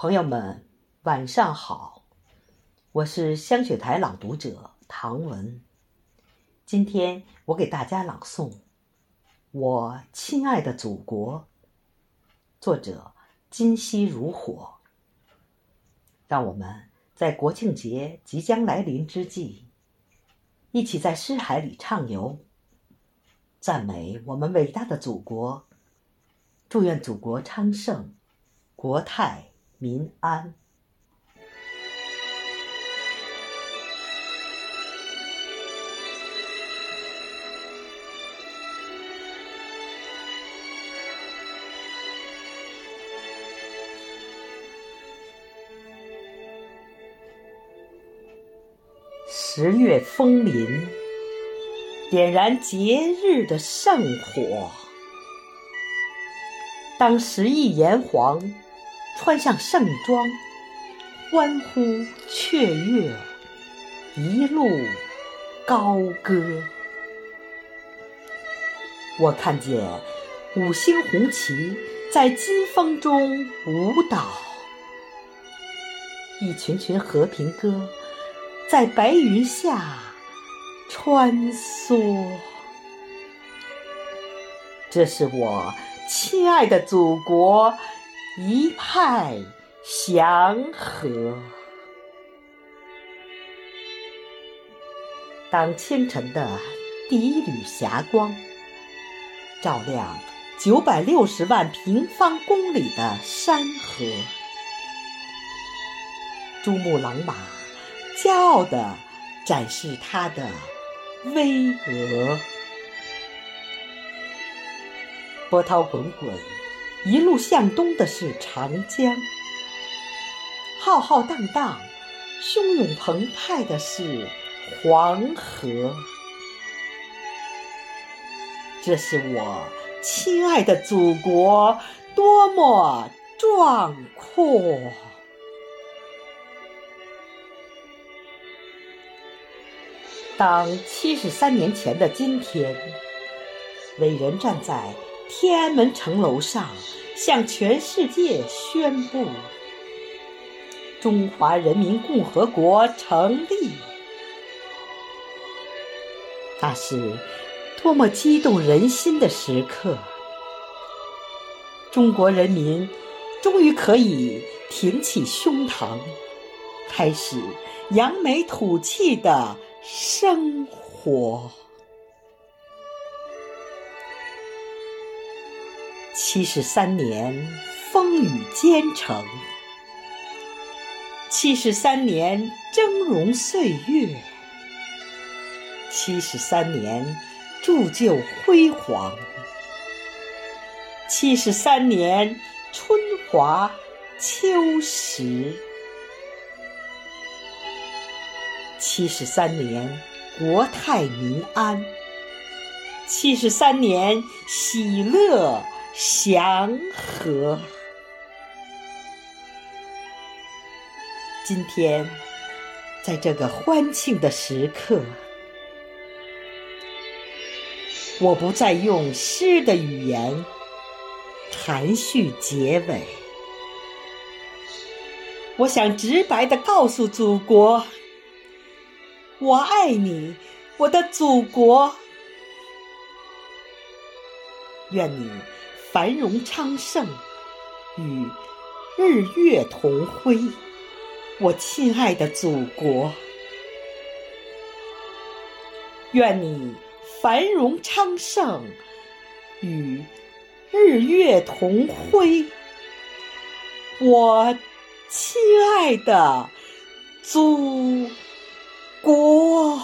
朋友们，晚上好，我是香雪台朗读者唐文。今天我给大家朗诵《我亲爱的祖国》，作者今夕如火。让我们在国庆节即将来临之际，一起在诗海里畅游，赞美我们伟大的祖国，祝愿祖国昌盛，国泰。民安。十月风林，点燃节日的圣火。当十亿炎黄。穿上盛装，欢呼雀跃，一路高歌。我看见五星红旗在金风中舞蹈，一群群和平鸽在白云下穿梭。这是我亲爱的祖国。一派祥和。当清晨的第一缕霞光照亮九百六十万平方公里的山河，珠穆朗玛骄傲地展示它的巍峨，波涛滚滚。一路向东的是长江，浩浩荡荡、汹涌澎湃的是黄河。这是我亲爱的祖国，多么壮阔！当七十三年前的今天，伟人站在。天安门城楼上，向全世界宣布：中华人民共和国成立。那是多么激动人心的时刻！中国人民终于可以挺起胸膛，开始扬眉吐气的生活。七十三年风雨兼程，七十三年峥嵘岁月，七十三年铸就辉煌，七十三年春华秋实，七十三年国泰民安，七十三年喜乐。祥和。今天，在这个欢庆的时刻，我不再用诗的语言含蓄结尾。我想直白的告诉祖国：我爱你，我的祖国。愿你。繁荣昌盛，与日月同辉，我亲爱的祖国。愿你繁荣昌盛，与日月同辉，我亲爱的祖国。